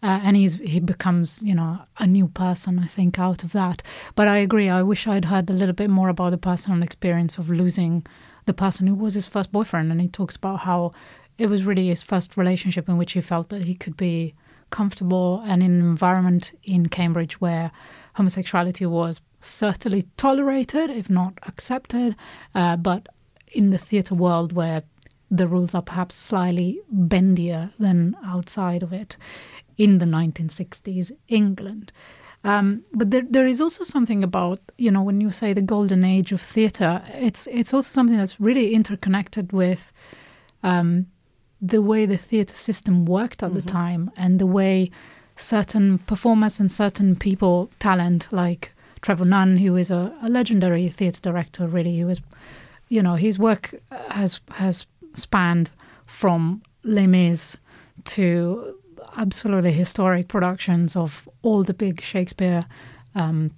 Uh, and he's he becomes you know a new person i think out of that. But i agree i wish i'd heard a little bit more about the personal experience of losing the person who was his first boyfriend. And he talks about how it was really his first relationship in which he felt that he could be comfortable and in an environment in Cambridge where homosexuality was certainly tolerated, if not accepted, uh, but in the theatre world where the rules are perhaps slightly bendier than outside of it in the 1960s England. Um, but there, there is also something about you know when you say the golden age of theatre, it's it's also something that's really interconnected with um, the way the theatre system worked at the time and the way certain performers and certain people, talent like Trevor Nunn, who is a, a legendary theatre director, really, who is, you know, his work has has spanned from Les Mis to absolutely historic productions of all the big Shakespeare um,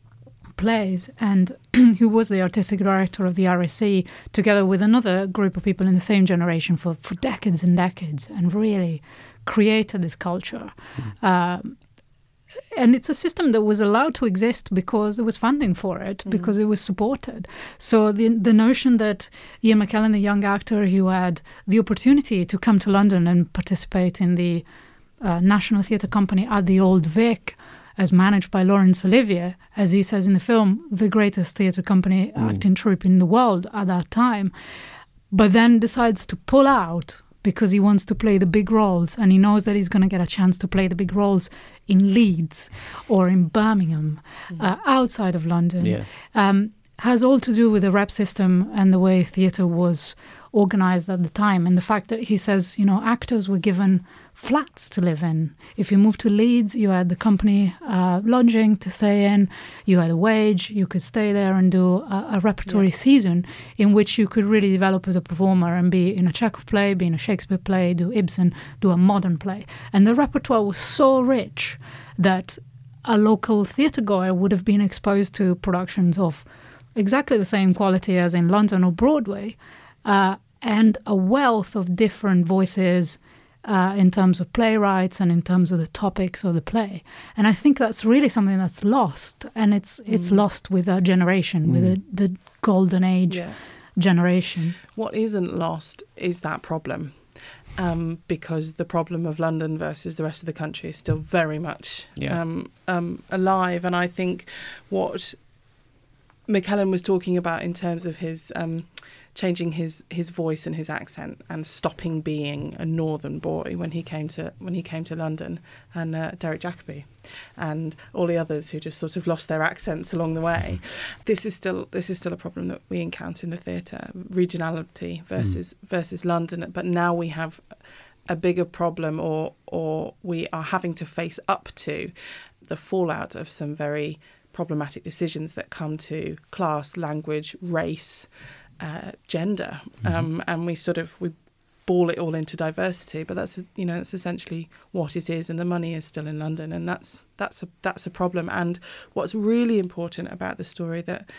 plays, and who was the artistic director of the RSC, together with another group of people in the same generation for, for decades and decades, and really created this culture. Um, and it's a system that was allowed to exist because there was funding for it, because it was supported. So the the notion that Ian McKellen, the young actor who had the opportunity to come to London and participate in the uh, National Theatre Company at the Old Vic, as managed by Laurence Olivier, as he says in the film, the greatest theatre company acting troupe in the world at that time, but then decides to pull out because he wants to play the big roles and he knows that he's going to get a chance to play the big roles in Leeds or in Birmingham, uh, outside of London, Yeah. um, has all to do with the rep system and the way theatre was organized at the time. And the fact that he says, you know, actors were given flats to live in. If you moved to Leeds, you had the company uh, lodging to stay in, you had a wage, you could stay there and do a, a repertory season in which you could really develop as a performer and be in a Chekhov play, be in a Shakespeare play, do Ibsen, do a modern play. And the repertoire was so rich that a local theatre goer would have been exposed to productions of exactly the same quality as in London or Broadway, uh, and a wealth of different voices uh, in terms of playwrights and in terms of the topics of the play. And I think that's really something that's lost, and it's it's lost with a generation, with the, the golden age Yeah. generation. What isn't lost is that problem. Um, because the problem of London versus the rest of the country is still very much Yeah. um, um, alive. And I think what McKellen was talking about in terms of his um, changing his, his voice and his accent and stopping being a northern boy when he came to when he came to London, and uh, Derek Jacobi, and all the others who just sort of lost their accents along the way. This is still this is still a problem that we encounter in the theatre: regionality versus versus London. But now we have a bigger problem, or or we are having to face up to the fallout of some very problematic decisions that come to class, language, race, uh, gender, um, and we sort of we ball it all into diversity. But that's you know that's essentially what it is, and the money is still in London, and that's that's a that's a problem. And what's really important about the story that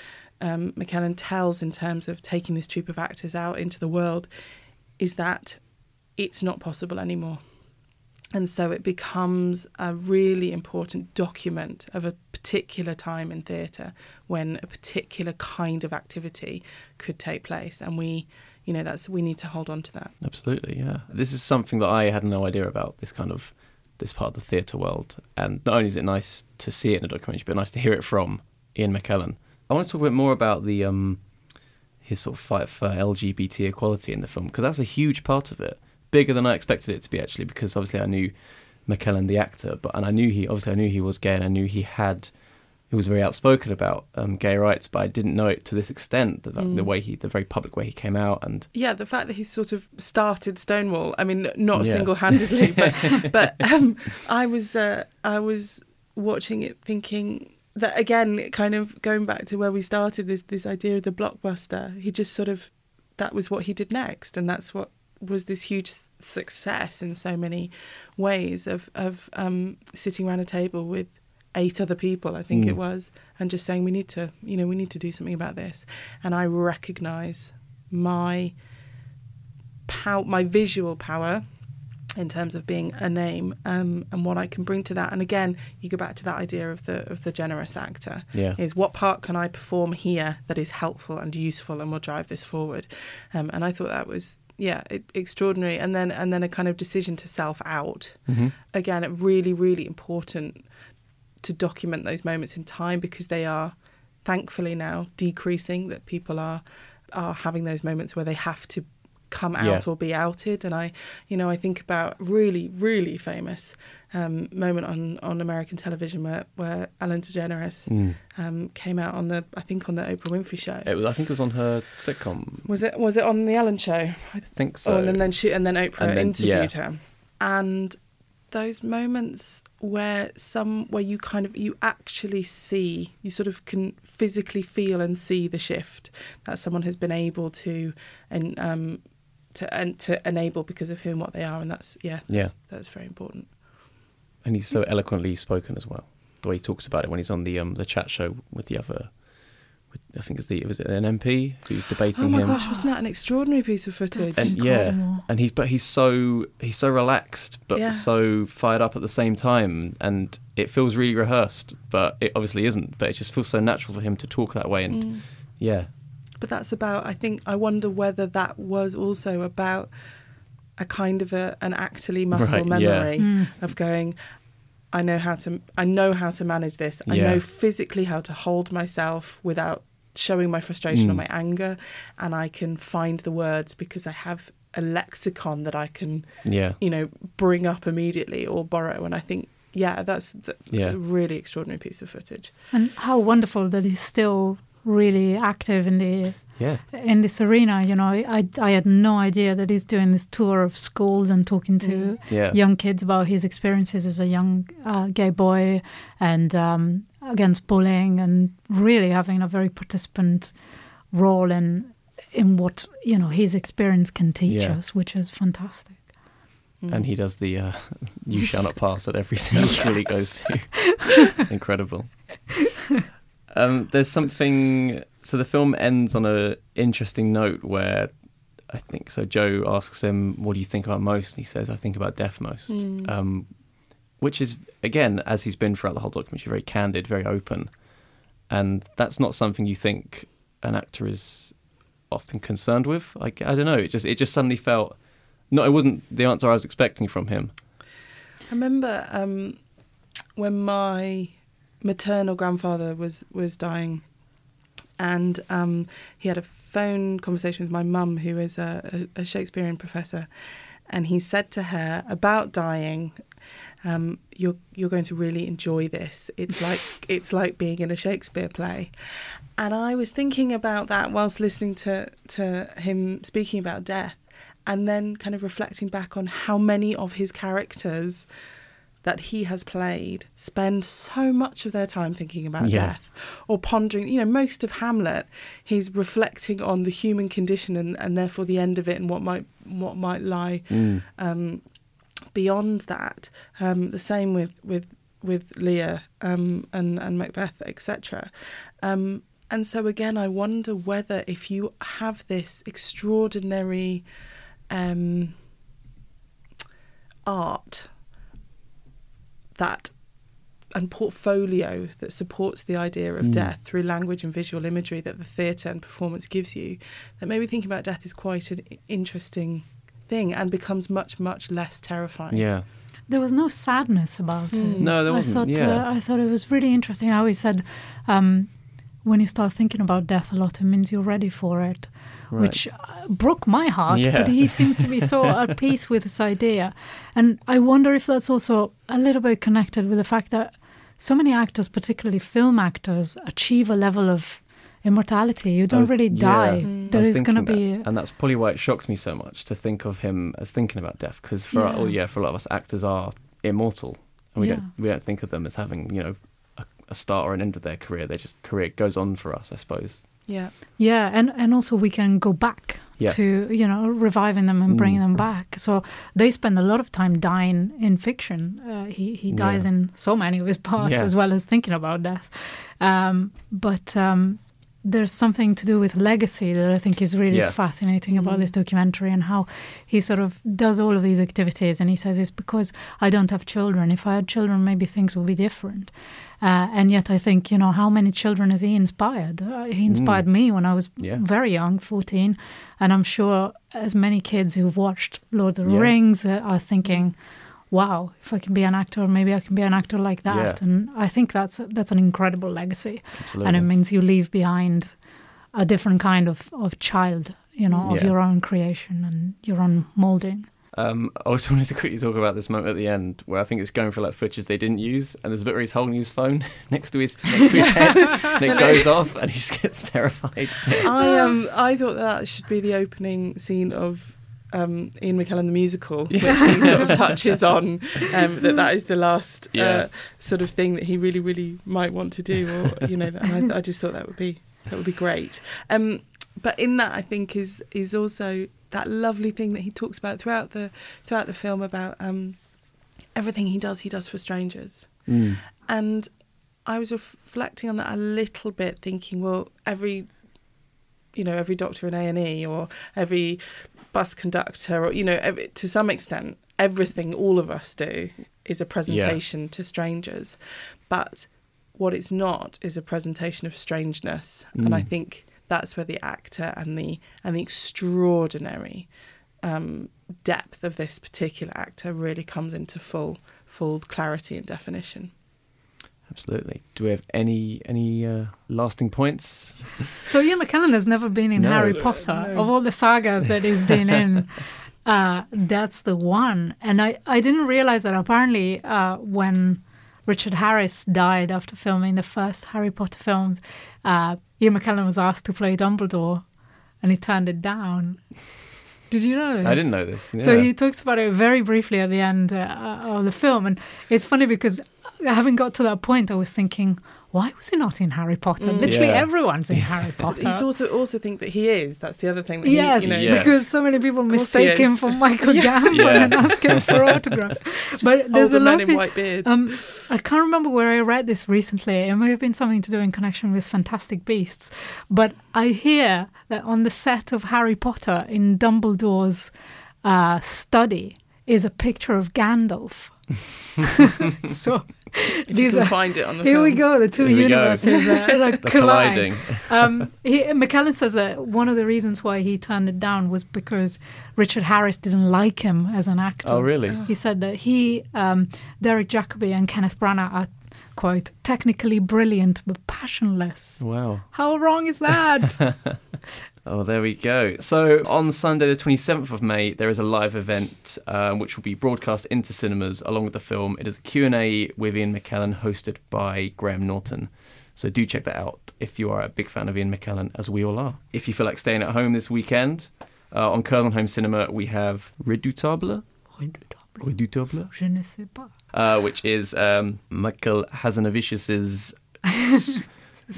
um, McKellen tells in terms of taking this troupe of actors out into the world is that it's not possible anymore. And so it becomes a really important document of a particular time in theatre when a particular kind of activity could take place, and we, you know, that's we need to hold on to that. Absolutely, yeah. This is something that I had no idea about. This kind of this part of the theatre world, and not only is it nice to see it in a documentary, but nice to hear it from Ian McKellen. I want to talk a bit more about the um, his sort of fight for LGBT equality in the film because that's a huge part of it, bigger than I expected it to be actually. Because obviously I knew McKellen the actor, but and I knew he obviously I knew he was gay and I knew he had he was very outspoken about um, gay rights, but I didn't know it to this extent. The, the way he, the very public way he came out, and Yeah, the fact that he sort of started Stonewall. I mean, not Yeah. single-handedly, but but um, I was uh, I was watching it thinking that again, kind of going back to where we started this this idea of the blockbuster. He just sort of that was what he did next, and that's what was this huge success in so many ways of of um, sitting around a table with eight other people, I think it was, and just saying we need to, you know, we need to do something about this. And I recognise my pow- my visual power in terms of being a name um, and what I can bring to that. And again, you go back to that idea of the of the generous actor. Yeah. Is what part can I perform here that is helpful and useful and will drive this forward? Um, and I thought that was yeah e- extraordinary. And then and then a kind of decision to self out. Mm-hmm. Again, it really really important to document those moments in time because they are thankfully now decreasing that people are are having those moments where they have to come out Yeah. or be outed and i you know i think about really really famous um, moment on on american television where where ellen degeneres um, came out on the i think on the oprah winfrey show it was. I think it was on her sitcom. was it was it on the ellen show I think so. Oh, and then, then she and then Oprah And then- interviewed yeah. her, and those moments where some where you kind of you actually see you sort of can physically feel and see the shift that someone has been able to and um to and to enable because of who and what they are, and that's yeah that's, Yeah. that's very important. and he's so eloquently spoken as well. The way he talks about it when he's on the um the chat show with the other, with, I think it's the was it an MP who's debating him. Oh my him. gosh, wasn't that an extraordinary piece of footage? And yeah, and he's but he's so he's so relaxed, but Yeah. so fired up at the same time, and it feels really rehearsed, but it obviously isn't. But it just feels so natural for him to talk that way, and Mm. yeah, but that's about i think i wonder whether that was also about a kind of a, an actorly muscle Right, yeah. memory of going i know how to i know how to manage this i Yeah. know physically how to hold myself without showing my frustration or Mm. my anger and i can find the words because i have a lexicon that i can yeah, you know bring up immediately or borrow and i think yeah that's, that's Yeah. a really extraordinary piece of footage And how wonderful that he's still really active in the yeah, in this arena. You know, I I had no idea that he's doing this tour of schools and talking to Mm. yeah, young kids about his experiences as a young uh, gay boy and um, against bullying, and really having a very participant role in in what you know his experience can teach Yeah. us, which is fantastic. and he does the uh, "You shall not pass" at every single school he goes to. Incredible. Um, there's something. So the film ends on a interesting note where I think so. Joe asks him, "What do you think about most?" And he says, "I think about death most." Um, which is again, as he's been throughout the whole documentary, very candid, very open, and that's not something you think an actor is often concerned with. I, I don't know. It just it just suddenly felt. No, it wasn't the answer I was expecting from him. I remember um, when my maternal grandfather was was dying, and um, he had a phone conversation with my mum, who is a, a, Shakespearean professor, and he said to her about dying. Um, you're you're going to really enjoy this. It's like it's like being in a Shakespeare play, and I was thinking about that whilst listening to to him speaking about death, and then kind of reflecting back on how many of his characters that he has played spend so much of their time thinking about Yeah. death or pondering you know most of hamlet he's reflecting on the human condition and, and therefore the end of it and what might what might lie um, beyond that. Um, the same with with with lear um, and and macbeth etc um, and so again i wonder whether if you have this extraordinary um, art that and portfolio that supports the idea of Mm. death through language and visual imagery that the theatre and performance gives you, that maybe thinking about death is quite an interesting thing and becomes much, much less terrifying. Yeah. There was no sadness about it. No, there wasn't, I thought yeah. uh, I thought it was really interesting how he said, um, when you start thinking about death a lot, it means you're ready for it, Right. which uh, broke my heart. Yeah. But he seemed to be so at peace with this idea, and I wonder if that's also a little bit connected with the fact that so many actors, particularly film actors, achieve a level of immortality. You don't was- really die. I There was is going to be. that, and that's probably why it shocked me so much to think of him as thinking about death. Because for Yeah. oh yeah, for a lot of us, actors are immortal, and we Yeah. don't we don't think of them as having you know a, a start or an end of their career. Their just career goes on for us, I suppose. Yeah. Yeah, and and also we can go back Yeah. to you know reviving them and bringing Mm. them back. So they spend a lot of time dying in fiction. Uh, he he dies Yeah. in so many of his parts Yeah. as well as thinking about death. Um, but um, there's something to do with legacy that I think is really Yeah. fascinating about this documentary and how he sort of does all of these activities. And he says it's because I don't have children. If I had children, maybe things would be different. Uh, and yet, I think you know how many children has he inspired? Uh, he inspired me when I was Yeah. very young, fourteen, and I'm sure as many kids who've watched Lord of the Yeah. Rings uh, are thinking, "Wow, if I can be an actor, maybe I can be an actor like that." Yeah. And I think that's that's an incredible legacy, Absolutely. and it means you leave behind a different kind of of child, you know, of Yeah. your own creation and your own molding. Um, I also wanted to quickly talk about this moment at the end where I think it's going for like footage they didn't use, and there's a bit where he's holding his phone next to his next to his head, and it goes off, and he just gets terrified. I um I thought that should be the opening scene of um, Ian McKellen the musical, which he sort of touches on. Um, that that is the last Yeah. uh, sort of thing that he really really might want to do, or you know. And I, I just thought that would be that would be great. Um, but in that, I think is is also that lovely thing that he talks about throughout the throughout the film about um, everything he does, he does for strangers. Mm. And I was reflecting on that a little bit, thinking, well, every, you know, every doctor in A and E or every bus conductor, or you know, every, to some extent, everything all of us do is a presentation to strangers, but what it's not is a presentation of strangeness, and I Mm. think that's where the actor and the and the extraordinary um, depth of this particular actor really comes into full full clarity and definition. Absolutely. Do we have any any uh, lasting points? So Ian McKellen has never been in No. Harry Potter. no. Of all the sagas that he's been in, uh, that's the one. And I, I didn't realize that apparently uh, when Richard Harris died after filming the first Harry Potter films, uh, Ian McKellen was asked to play Dumbledore, and he turned it down. Did you know? I didn't know this. So he talks about it very briefly at the end uh, of the film, and it's funny because having got to that point, I was thinking, why was he not in Harry Potter? Literally Yeah. everyone's in Harry Potter. you also also think that he is. That's the other thing. That Yes, he, you know, Yeah. because so many people mistake him for Michael Yeah. Gambon Yeah. and ask him for autographs. But there's older a man in white beard. um, I can't remember where I read this recently. It may have been something to do in connection with Fantastic Beasts. But I hear that on the set of Harry Potter in Dumbledore's uh, study is a picture of Gandalf. so if you these can are find it on the here film. we go. The two Here universes are They're collide. colliding. Um, he, McKellen says that one of the reasons why he turned it down was because Richard Harris didn't like him as an actor. Oh, really? He said that he, um, Derek Jacobi, and Kenneth Branagh are, quote, technically brilliant but passionless. Wow. How wrong is that? Oh, there we go. So on Sunday, the 27th of May, there is a live event um, which will be broadcast into cinemas along with the film. It is a Q&A with Ian McKellen hosted by Graham Norton. So do check that out if you are a big fan of Ian McKellen, as we all are. If you feel like staying at home this weekend, uh, on Curzon Home Cinema, we have Redoutable. Redoutable. Je ne sais pas. uh, which is um, Michael Hazanavicius's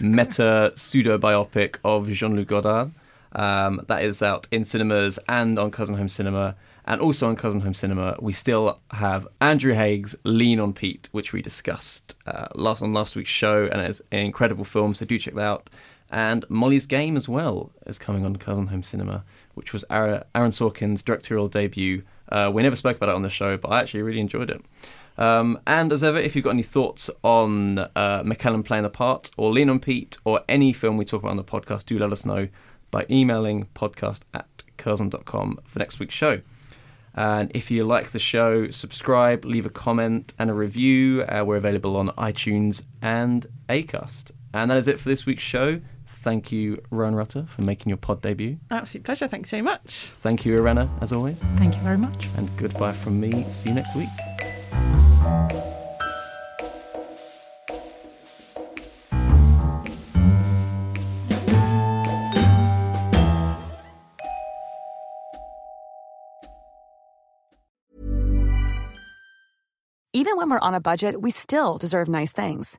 meta pseudo biopic of Jean Luc Godard. Um, that is out in cinemas and on Curzon Home Cinema. And also on Curzon Home Cinema, we still have Andrew Haigh's Lean on Pete, which we discussed uh, last on last week's show, and it's an incredible film. So do check that out. And Molly's Game as well is coming on Curzon Home Cinema, which was Aaron Aaron Sorkin's directorial debut Uh, we never spoke about it on the show, but I actually really enjoyed it. Um, and as ever, if you've got any thoughts on uh, McKellen playing the part, or Lean on Pete, or any film we talk about on the podcast, do let us know by emailing podcast at curzon.com for next week's show. And if you like the show, subscribe, leave a comment and a review. Uh, we're available on iTunes and Acast. And that is it for this week's show. Thank you, Rowan Rutter, for making your pod debut. Absolute pleasure. Thanks so much. Thank you, Irena, as always. Thank you very much. And goodbye from me. See you next week. Even when we're on a budget, we still deserve nice things.